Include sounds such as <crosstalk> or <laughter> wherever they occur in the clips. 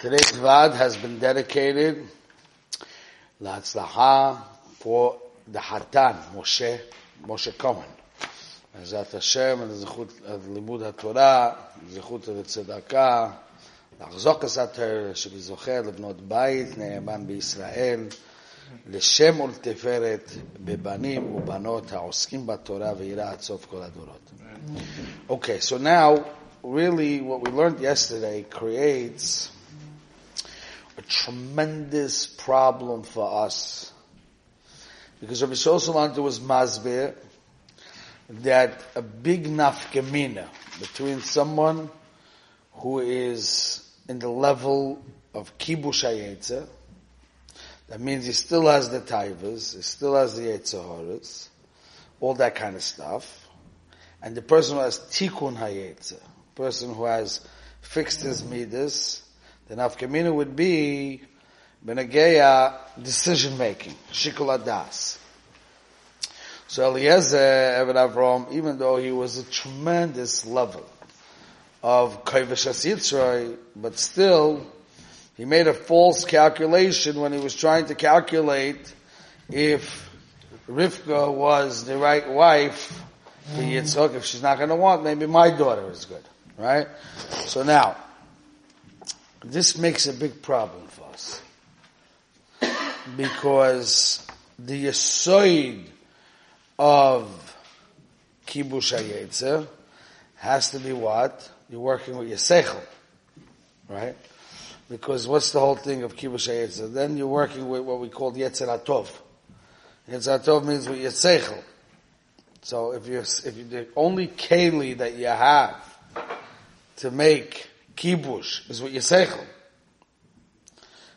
Today's Vad has been dedicated Latzlaha for the Hatan, Moshe, Moshe Cohen. בעזרת השם, לזכות לימוד התורה, לזכות לצדקה, לחזוק את התורה, שבזוכר לבנות בית נאמן בישראל, לשם ולתפארת בבנים ובנות העוסקים בתורה ויראה עד סוף כל הדורות. Okay, so now, really what we learned yesterday creates a tremendous problem for us. Because Rabbi Shosalantu was masbir that a big nafkamina between someone who is in the level of kibush hayetza, that means he still has the taivas, he still has the yetzahoras, all that kind of stuff, and the person who has tikkun hayetza, person who has fixed his midas, the nafkamina would be benageya decision making, shikul adas. So Eliezer Eved Avram, even though he was a tremendous level of Kovish Yitzray, but still, he made a false calculation when he was trying to calculate if Rivka was the right wife for Yitzhak. If she's not going to want, maybe my daughter is good, right? So now, this makes a big problem for us because the Yisoid of kibush hayetzer has to be what? You're working with your seichel, right? Because what's the whole thing of kibush hayetzer? Then you're working with what we call yetzer atov. Yetzer atov means with your seichel. So if you if you the only keli that you have to make kibush is what you seichel,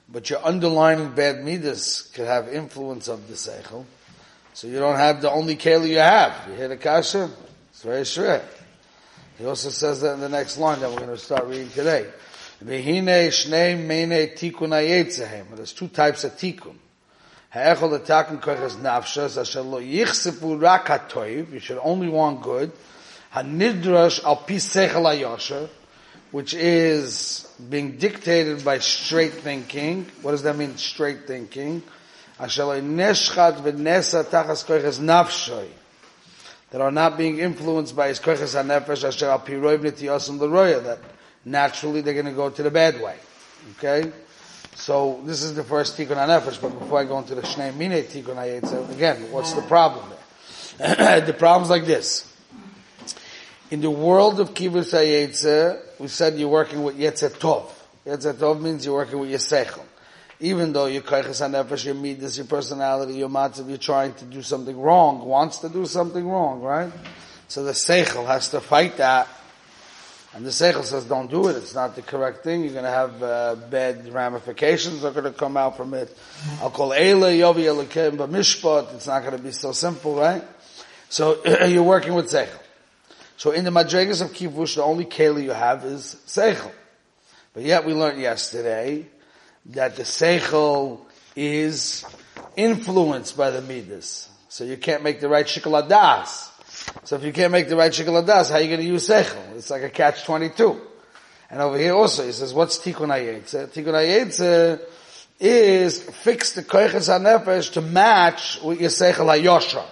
but your underlining bad midas could have influence of the seichel. So you don't have the only keli you have. You hear the kasha? It's very strict. He also says that in the next line that we're going to start reading today. There's two types of hatoiv. You should only want good. Which is being dictated by straight thinking. What does that mean, straight thinking? that are not being influenced by his that naturally they're going to go to the bad way. Okay, so this is the first tikkun hanefesh. But before I go into the shnei mine tikkun again, what's the problem there? <clears throat> the problem's like this. In the world of kibbutz hayetzer, we said you're working with yetzer tov. Yetzer tov means you're working with your seichel even though your kaiches hanefesh, your midas, your personality, your matzav, you're trying to do something wrong, wants to do something wrong, right? So the seichel has to fight that. And the seichel says, don't do it. It's not the correct thing. You're going to have uh, bad ramifications are going to come out from it. I'll call Eila, Yovi, Elikim, Mishpat. It's not going to be so simple, right? So <clears throat> you're working with seichel. So in the madrigas of kivush, the only keli you have is seichel. But yet we learned yesterday that the seichel is influenced by the midas. So you can't make the right shikaladas. So if you can't make the right shikaladas, how are you going to use seichel? It's like a catch 22. And over here also, he says, what's tikkun hayetze? Tikkun hayetze is fix the koiches hanefesh to match with your seichel hayosha.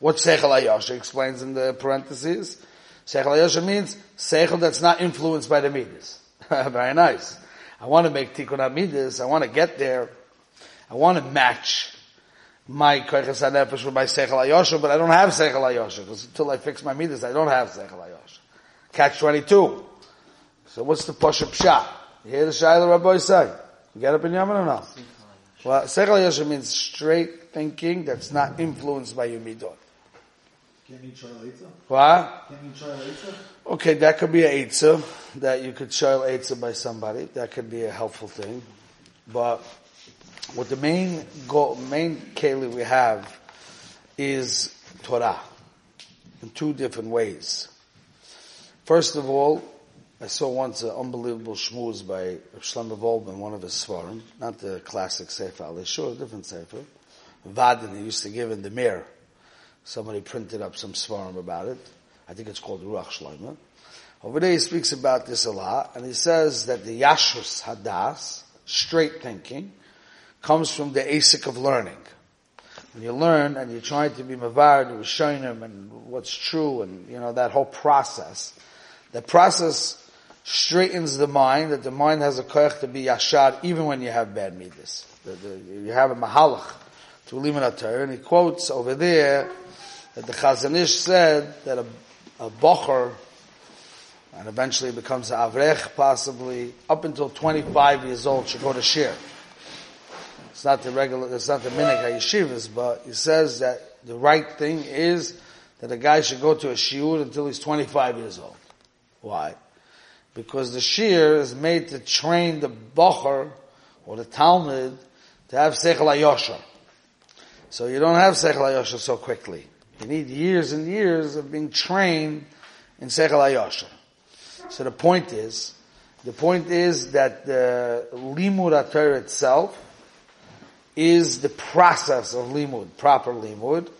What seichel hayosha explains in the parentheses. Seichel hayosha means seichel that's not influenced by the midas. <laughs> Very nice. I want to make tikkun amidus. I want to get there. I want to match my koiches hanefesh with my seichel ayosha, but I don't have seichel ayosha because until I fix my midas, I don't have seichel ayosha. Catch twenty two. So what's the push up shot? You hear the shayla Rabbi say? You get up in Yaman or not? Well, seichel ayosha means straight thinking that's not influenced by your midot. Can you try later? What? Can you try later? Okay, that could be a eitzah, that you could show eitzah by somebody. That could be a helpful thing. But what the main goal, main keli we have is Torah in two different ways. First of all, I saw once an unbelievable shmooze by Shlomo Volman, one of his svarim, not the classic Sefer Alei Shur, a different Sefer. Vadin, he used to give in the mirror. Somebody printed up some svarim about it. I think it's called Ruach Shlomo. Over there he speaks about this a lot, and he says that the Yashus Hadas, straight thinking, comes from the ASIC of learning. When you learn and you're trying to be Mavad, Rishonim, and what's true, and you know, that whole process, that process straightens the mind, that the mind has a koyach to be yashar even when you have bad midas. You have a mahalach to limit Torah, and he quotes over there that the Chazon Ish said that a, a bocher and eventually becomes an avrech, possibly up until 25 years old, should go to shir. It's not the regular, it's not the minik yeshivas, but he says that the right thing is that a guy should go to a shiur until he's 25 years old. Why? Because the shir is made to train the bocher or the talmud to have sechel ayosha. So you don't have sechel ayosha so quickly. You need years and years of being trained in sechel ayosha. So the point is, the point is that the limud Torah itself is the process of limud, proper limud,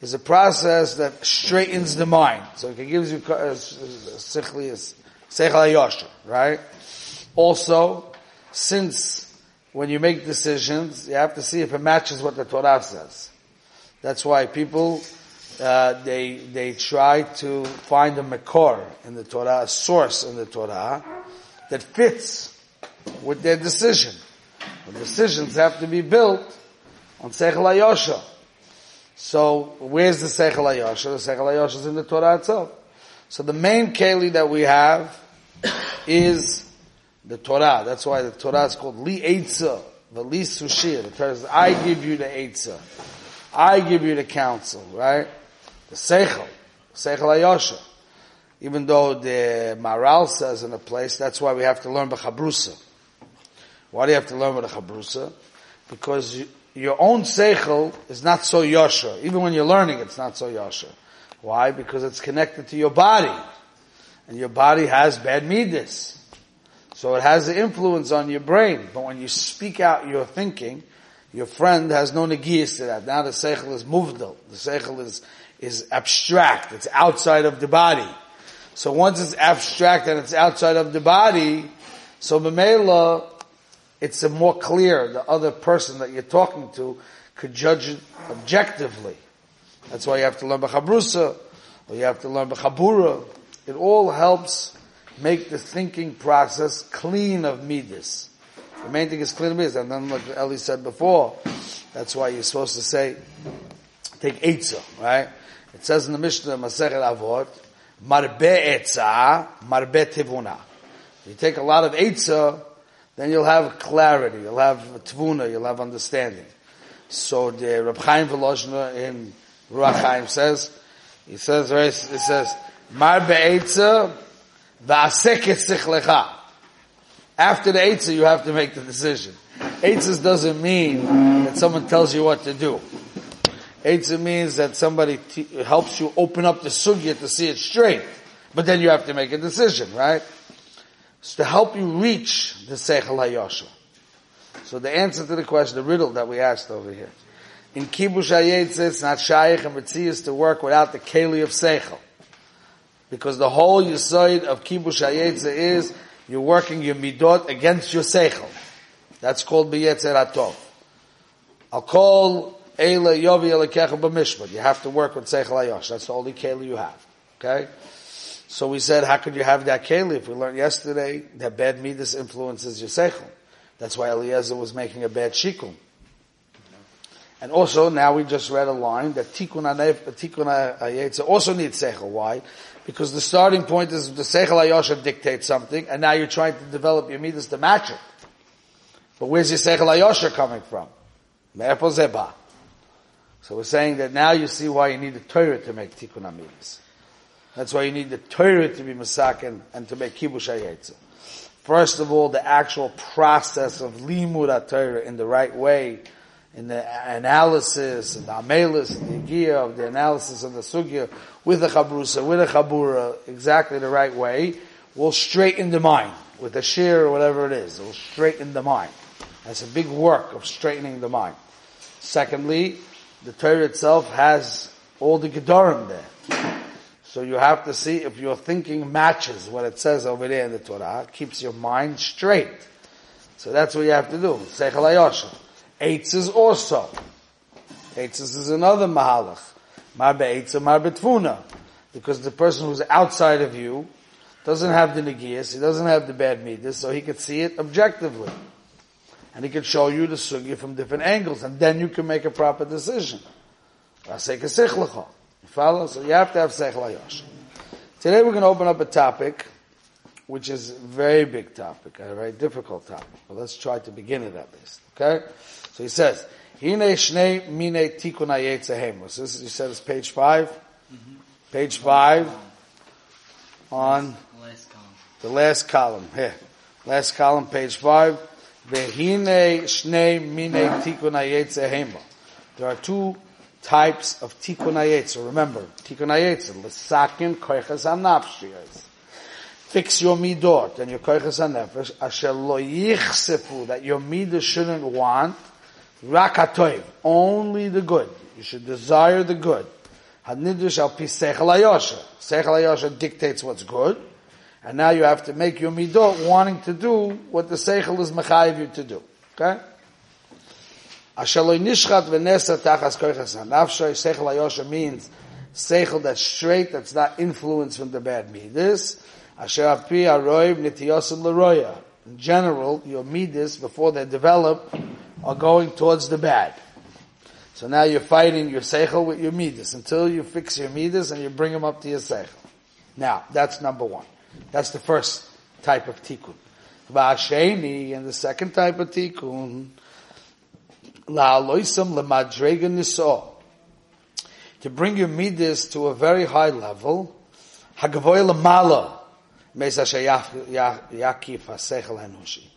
is a process that straightens the mind. So it gives you uh, sichli sechel Ayosha, right? Also, since when you make decisions, you have to see if it matches what the Torah says. That's why people uh, they they try to find a makor in the Torah, a source in the Torah that fits with their decision. The decisions have to be built on Sechel Ayosha. So where's the Sechel Ayosha? The Sechel Ayosha is in the Torah itself. So the main keli that we have is the Torah. That's why the Torah is called Li Eitza, the Li Sushir. The Torah says, I give you the Eitza. I give you the counsel, right? The Seichel, Seichel Ayosha. Even though the Maral says in a place, that's why we have to learn B'chabrusa. Why do you have to learn with a Chabrusa? Because you, your own Seichel is not so Yosha. Even when you're learning, it's not so Yosha. Why? Because it's connected to your body. And your body has bad midas. So it has an influence on your brain. But when you speak out your thinking, your friend has no negiyas to that. Now the seichel is muvdal. The seichel is is abstract. It's outside of the body. So once it's abstract and it's outside of the body, so Mamela, it's more clear, the other person that you're talking to could judge it objectively. That's why you have to learn B'chabrusa, or you have to learn B'chabura. It all helps make the thinking process clean of midas. The main thing is clean of midas. And then like Eli said before, that's why you're supposed to say, take Eitzah, right? It says in the Mishnah, Masechet Avot, Marbe Etza, Marbe Tivuna. You take a lot of Etza, then you'll have clarity, you'll have Tvuna, you'll have understanding. So the Reb Chaim Volozhner in Ruach Chaim says, he says, it says, Marbe Etza, V'aseket Sichlecha. After the Eitzah, you have to make the decision. Eitzah doesn't mean that someone tells you what to do. Eitzah means that somebody t- helps you open up the sugya to see it straight. But then you have to make a decision, right? It's to help you reach the Seichel HaYosha. So the answer to the question, the riddle that we asked over here. In Kibush HaYetze, it's not Shaykh and Metzias to work without the Keli of Seichel. Because the whole Yisoid of Kibush HaYetze is, you're working your Midot against your Seichel. That's called B'Yetzer HaTov. I'll call Eila Yovi Elekecha B'Mishpat. You have to work with Seichel Ayosh. That's the only keli you have. Okay? So we said, how could you have that keli? If we learned yesterday that bad midas influences your Seichel. That's why Eliezer was making a bad shikum. And also, now we just read a line that Tikkun Ayetza also needs Seichel. Why? Because the starting point is the Seichel Ayosha dictates something, and now you're trying to develop your midas to match it. But where's your Seichel Ayosha coming from? So we're saying that now you see why you need the Torah to make Tikkun Amidas. That's why you need the Torah to be Masakin and to make Kibush HaYetzer. First of all, the actual process of Limud Torah in the right way, in the analysis, and the Amelis, the idea of the analysis of the Sugya, with the Chabrusa, with the Chabura, exactly the right way, will straighten the mind. With the shear or whatever it is, it will straighten the mind. That's a big work of straightening the mind. Secondly, the Torah itself has all the Gedarim there. So you have to see if your thinking matches what it says over there in the Torah. It keeps your mind straight. So that's what you have to do. Seichel Ayosha. Eitz is also. Eitz is another mahalach. Mar be'etz mar betfuna. Because the person who's outside of you doesn't have the negias, he doesn't have the bad midas, so he could see it objectively. And he could show you the sugya from different angles, and then you can make a proper decision. You follow? So you have to have sechel Today we're going to open up a topic, which is a very big topic, a very difficult topic. But let's try to begin it at least. Okay? So he says, Hine shnei mine tikun hayetzahemus. This is, he said, it's page 5 Mm-hmm. Page five on the Last column. the last column here. Last column, page five. Vehine shnei mine tikun hayetzehema. There are two types of tikun hayetzer. Remember, tikun hayetzer, l'sakin koiches hanafshiyas. Fix your midot and your koiches hanefesh, asher lo yichsefu, that your midah shouldn't want, rakatoiv, only the good. You should desire the good. Hadnidush al pi sechel hayosha. Sechel dictates what's good. And now you have to make your midot wanting to do what the seichel is mechayiv you to do. Okay? Asher lo nishchat v'nesa tachas koiches hanafshay. Seichel hayosha means seichel that's straight, that's not influenced from the bad midas. Asher api aroiv nitiyosim leroya. In general, your midas, before they develop, are going towards the bad. So now you're fighting your seichel with your midas until you fix your midas and you bring them up to your seichel. Now, that's number one. That's the first type of tikkun. Va'asheni, and the second type of tikkun, la'aloisam lemadrega niso. To bring your midas to a very high level, hagavoy lamala, mesa yakif ha'seichel hanushi.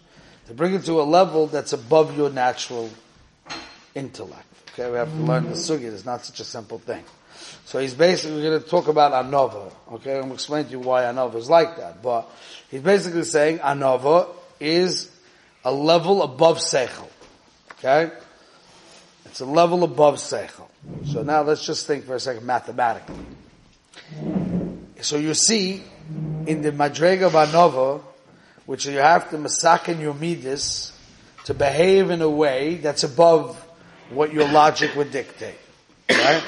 To bring it to a level that's above your natural intellect. Okay, we have to learn the sugi. It's not such a simple thing. So he's basically going to talk about anova. Okay, I'm going to explain to you why anova is like that. But he's basically saying anova is a level above seichel. Okay, it's a level above seichel. So now let's just think for a second mathematically. So you see in the madrega of anova, which you have to masakin your midas to behave in a way that's above what your logic would dictate. Right?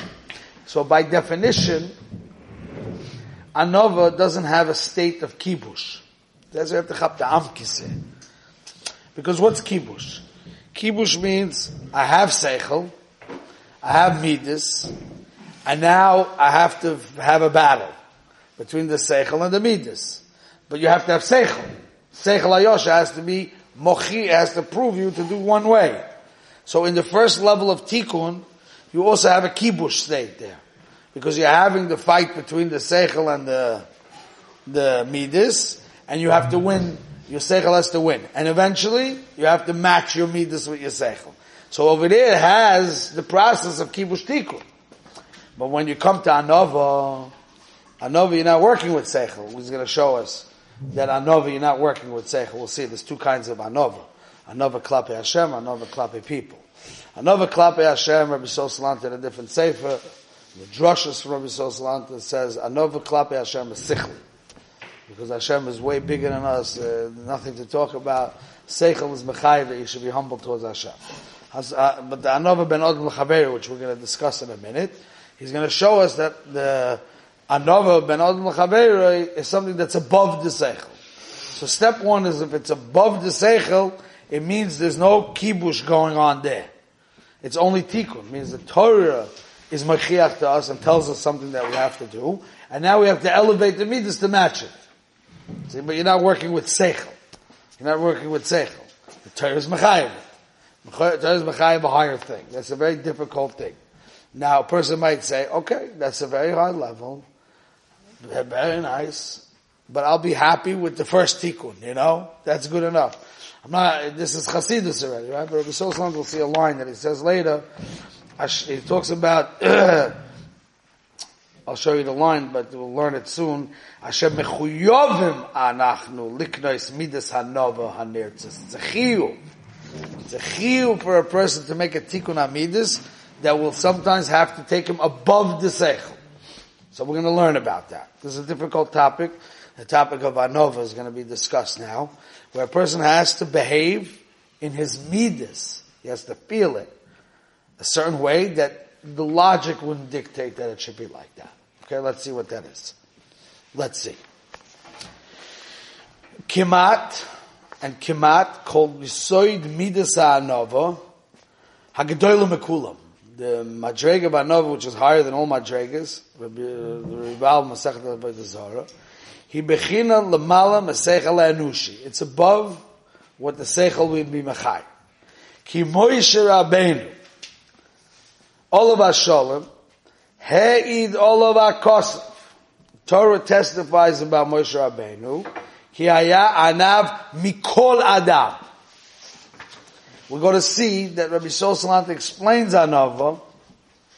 So by definition, Anova doesn't have a state of kibush. The amkise. Because what's kibush? Kibush means I have seichel, I have midas, and now I have to have a battle between the seichel and the midas. But you have to have seichel. Seichel ayosha has to be mochi, has to prove you to do one way. So in the first level of tikkun, you also have a kibush state there. Because you're having the fight between the seichel and the, the midas, and you have to win, your seichel has to win. And eventually, you have to match your midas with your seichel. So over there it has the process of kibush tikkun. But when you come to Anova, Anova you're not working with seichel. He's going to show us that Anova you're not working with seichel. We'll see there's two kinds of Anova. Anova klape Hashem, Anova klape people. Anova klape Hashem, Rabbi Sosalant in a different sefer, the drushes from Rabbi Sosalant says, Anova klape Hashem is sichli. Because Hashem is way bigger than us, uh, nothing to talk about. Seichel is mechayiv you should be humble towards Hashem. Has, uh, but the Anova ben l'chaveru, which we're going to discuss in a minute, he's going to show us that the Anova ben Odom l'chaveru is something that's above the Seichel. So step one is if it's above the Seichel, it means there's no kibush going on there. It's only tikkun. It means the Torah is machiach to us and tells us something that we have to do. And now we have to elevate the midas to match it. See, but you're not working with seichel. You're not working with seichel. The Torah is mechayiv. The Torah is mechayiv a higher thing. That's a very difficult thing. Now, a person might say, okay, that's a very high level. Very nice. But I'll be happy with the first tikkun, you know? That's good enough. I'm not, this is Chasidus already, right? But Sosalant will see a line that he says later. He talks about, <clears throat> I'll show you the line, but we'll learn it soon. Hashem mechuyovim anachnu liknois midas hanova hanirtzis. It's a chiyuv. It's a chiyuv for a person to make a tikkun amidas that will sometimes have to take him above the seichel. So we're going to learn about that. This is a difficult topic. The topic of Anova is going to be discussed now, where a person has to behave in his midas. He has to feel it a certain way that the logic wouldn't dictate that it should be like that. Okay, let's see what that is. Let's see. Kimat and Kimat called Yisoid Midas Anova Hagadoyle Mekulam. The Madrega Banova, which is higher than all Madregas, the uh, Ribal Masechet Avodah Zara, he bechina lemala masechel anushi. It's above what the seichel would be machai. Ki Moshe Rabbeinu, Olav Shalom, He'id Olav HaKosov. Torah testifies about Moshe Rabbeinu, Ki haya anav mikol adam. We're going to see that Rabbi Sosalant explains Anava,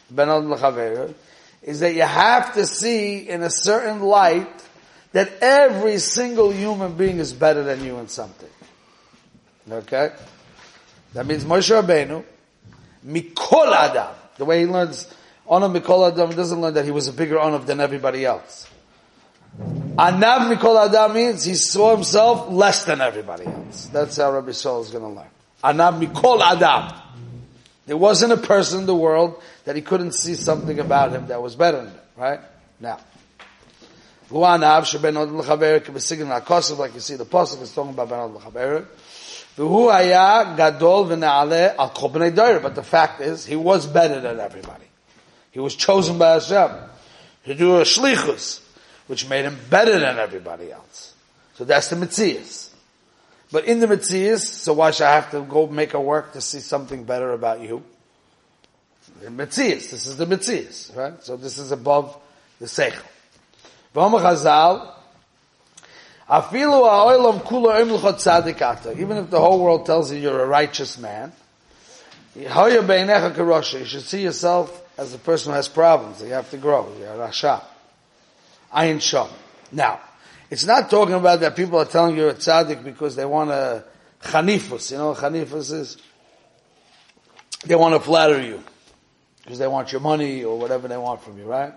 Ben Al is that you have to see in a certain light that every single human being is better than you in something. Okay? That means Moshe Rabbeinu, Mikol Adam, the way he learns Onav Mikol Adam, doesn't learn that he was a bigger Onav than everybody else. Anav Mikol Adam means he saw himself less than everybody else. That's how Rabbi Sol is going to learn. Anav Mikol Adam. There wasn't a person in the world that he couldn't see something about him that was better than him, right? Now. Like you see the Pasuk is talking about ben od l'chaber. V'hu haya gadol v'na'ale al kol b'nei But the fact is, he was better than everybody. He was chosen by Hashem to do a shlichus, which made him better than everybody else. So that's the mitzias. But in the mitzias, so why should I have to go make a work to see something better about you? The mitzias. This is the mitzias, right? So this is above the seichel. Even if the whole world tells you you're a righteous man. You should see yourself as a person who has problems. You have to grow. You're a rasha. Ayin shom. Now, it's not talking about that people are telling you a tzaddik because they want a chanifus. You know chanifus is? They want to flatter you. Because they want your money or whatever they want from you, right?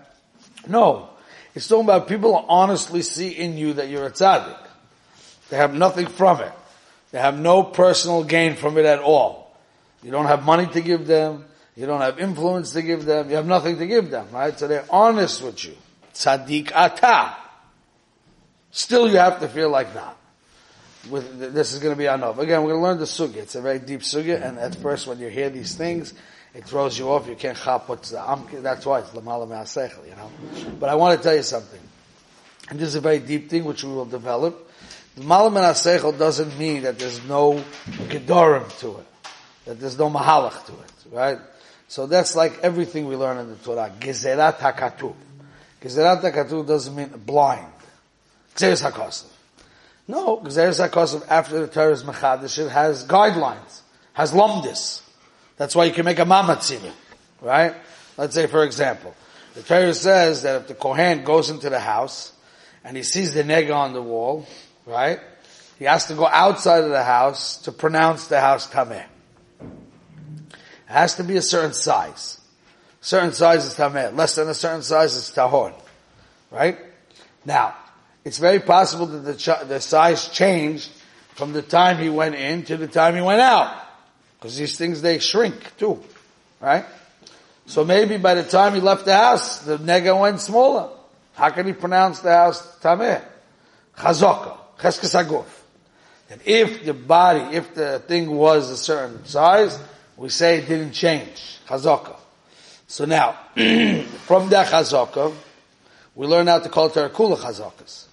No. It's talking about people honestly see in you that you're a tzaddik. They have nothing from it. They have no personal gain from it at all. You don't have money to give them. You don't have influence to give them. You have nothing to give them, right? So they're honest with you. Tzaddik ata. Still you have to feel like that. With, this is going to be enough. Again, we're going to learn the sugya. It's a very deep sugya, and at first when you hear these things, it throws you off. You can't chap what's the. That's why it's lamala me'asechel, you know. But I want to tell you something. And this is a very deep thing which we will develop. Lamala me'asechel doesn't mean that there's no gedorim to it. That there's no mahalach to it, right? So that's like everything we learn in the Torah. Gezerat hakatuv. Gezerat hakatuv doesn't mean blind. Gezerat hakosov. No, Gezerat hakosov after the Torah is mechadish, it has guidelines, has lomdis. That's why you can make a mamatzina, right? Let's say, for example, the Torah says that if the Kohen goes into the house and he sees the nega on the wall, right? He has to go outside of the house to pronounce the house tameh. It has to be a certain size. Certain size is tameh. Less than a certain size is tahor. Right? Now, it's very possible that the, ch- the size changed from the time he went in to the time he went out. Because these things, they shrink too. Right? So maybe by the time he left the house, the nega went smaller. How can he pronounce the house tameh? Chazaka. Cheskes And if the body, if the thing was a certain size, we say it didn't change. Chazaka. So now, <clears throat> from that chazaka, we learn how to call it kula chazakas.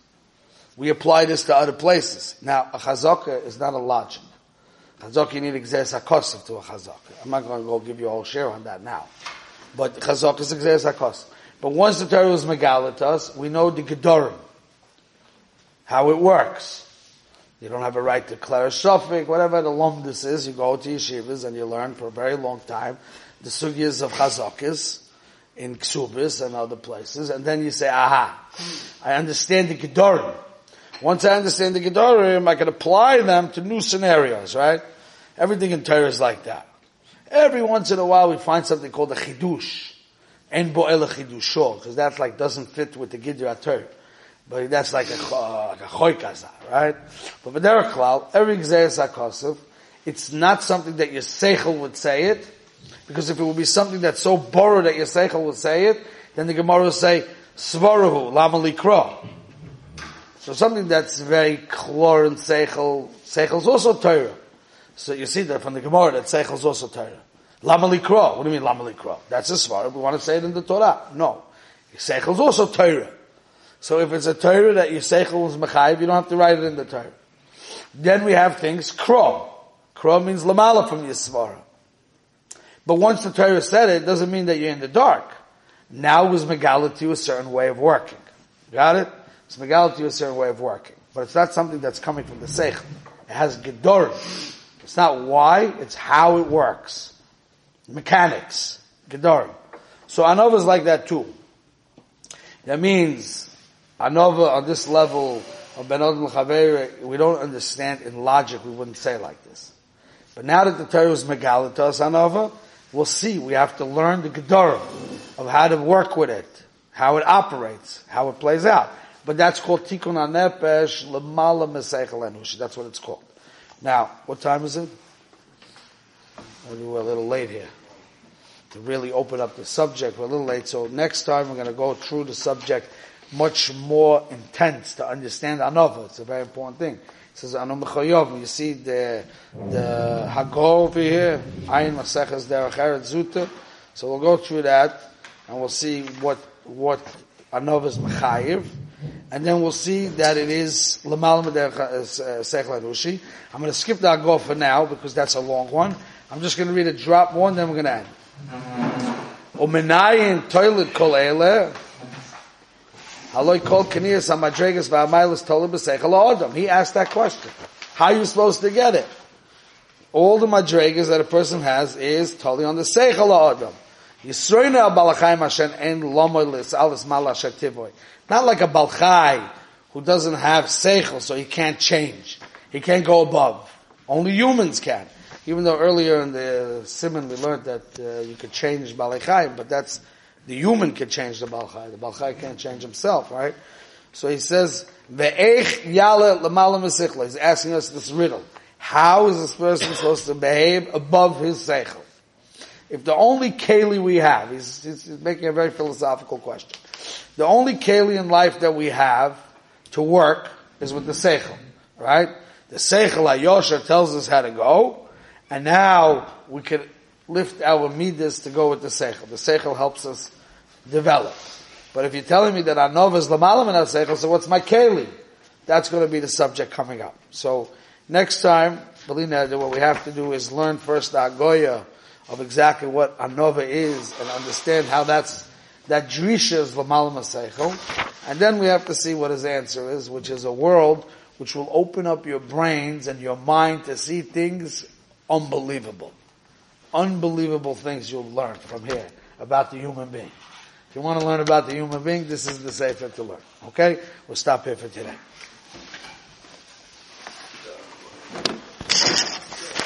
We apply this to other places. Now, a chazaka is not a logic. Chazaka, you need exeres hakosov to a chazaka. I'm not going to go give you a whole share on that now. But chazaka is exeres hakosov. But once the Torah was us, we know the gedorim. How it works. You don't have a right to declare a whatever the lomdus is, you go to yeshivas and you learn for a very long time the sugyas of chazakis in ksubis and other places, and then you say, aha, I understand the gedorim. Once I understand the Gedorim, I can apply them to new scenarios, right? Everything in Torah is like that. Every once in a while we find something called a chidush. En bo'el chidusho, because that's like doesn't fit with the Gidra Torah. But that's like a, cho- like a right? But B'derech Klal, every Gzeres HaKosov, it's not something that your Seichel would say it, because if it would be something that's so borrowed that your Seichel would say it, then the Gemara will say, Svarahu, Lama Likra. So something that's very clear and Seichel, Seichel's also Torah. So you see that from the Gemara that seichel is also Torah. Lama Likra. What do you mean Lama Likra? That's a Svara. We want to say it in the Torah. No. Seichel is also Torah. So if it's a Torah that your Seichel is Mechayiv, you don't have to write it in the Torah. Then we have things, Kro. Kro means Lamala from your Svara. But once the Torah said it, it doesn't mean that you're in the dark. Now was you a certain way of working. Got it? It's you a certain way of working. But it's not something that's coming from the Seichel. It has Gedorim. It's not why, it's how it works. Mechanics. Gedorim. So Anova is like that too. That means Anova on this level of Ben Odom L'Chaver, we don't understand in logic, we wouldn't say like this. But now that the Torah is us Anova, we'll see. We have to learn the Gedorim of how to work with it, how it operates, how it plays out. But that's called Tikkun HaNefesh L'mala Meseichel Enush. That's what it's called. Now, what time is it? Maybe we're a little late here. To really open up the subject, we're a little late. So next time we're going to go through the subject much more intense to understand Anova. It's a very important thing. It says Anom B'chayov. You see the the Hagor over here, Ayin Maseches Derech Zuta. So we'll go through that and we'll see what what Anova is. And then we'll see that it is Lamal uh, uh, Sechel Rushi. I'm going to skip the Hagor for now because that's a long one. I'm just going to read a drop one, then we're going to end. Umenayin toilet kol ele. Haloi kol kaniyas hamadregas v'amaylas tolim b'seichel adam. He asked that question. How are you supposed to get it? All the madregas that a person has is totally on the seichel adam. Not like a balchai who doesn't have seichel, so he can't change. He can't go above. Only humans can. Even though earlier in the Simon we learned that uh, you could change balachayim, but that's the human can change the balchai. The balchai can't change himself, right? So he says, "Ve'ech yale l'malam v'sichla." He's asking us this riddle: How is this person supposed to behave above his seichel? If the only keli we have, he's, he's, making a very philosophical question. The only keli in life that we have to work is with the seichel, right? The seichel ayosha tells us how to go, and now we can lift our midas to go with the seichel. The seichel helps us develop. But if you're telling me that anova is lamalam and seichel, so what's my keli? That's going to be the subject coming up. So next time, Belina, what we have to do is learn first the agoya of exactly what anova is and understand how that's that drisha is lamalam seichel, and then we have to see what his answer is, which is a world which will open up your brains and your mind to see things unbelievable. Unbelievable things you'll learn from here about the human being. If you want to learn about the human being, this is the safer to learn. Okay? We'll stop here for today.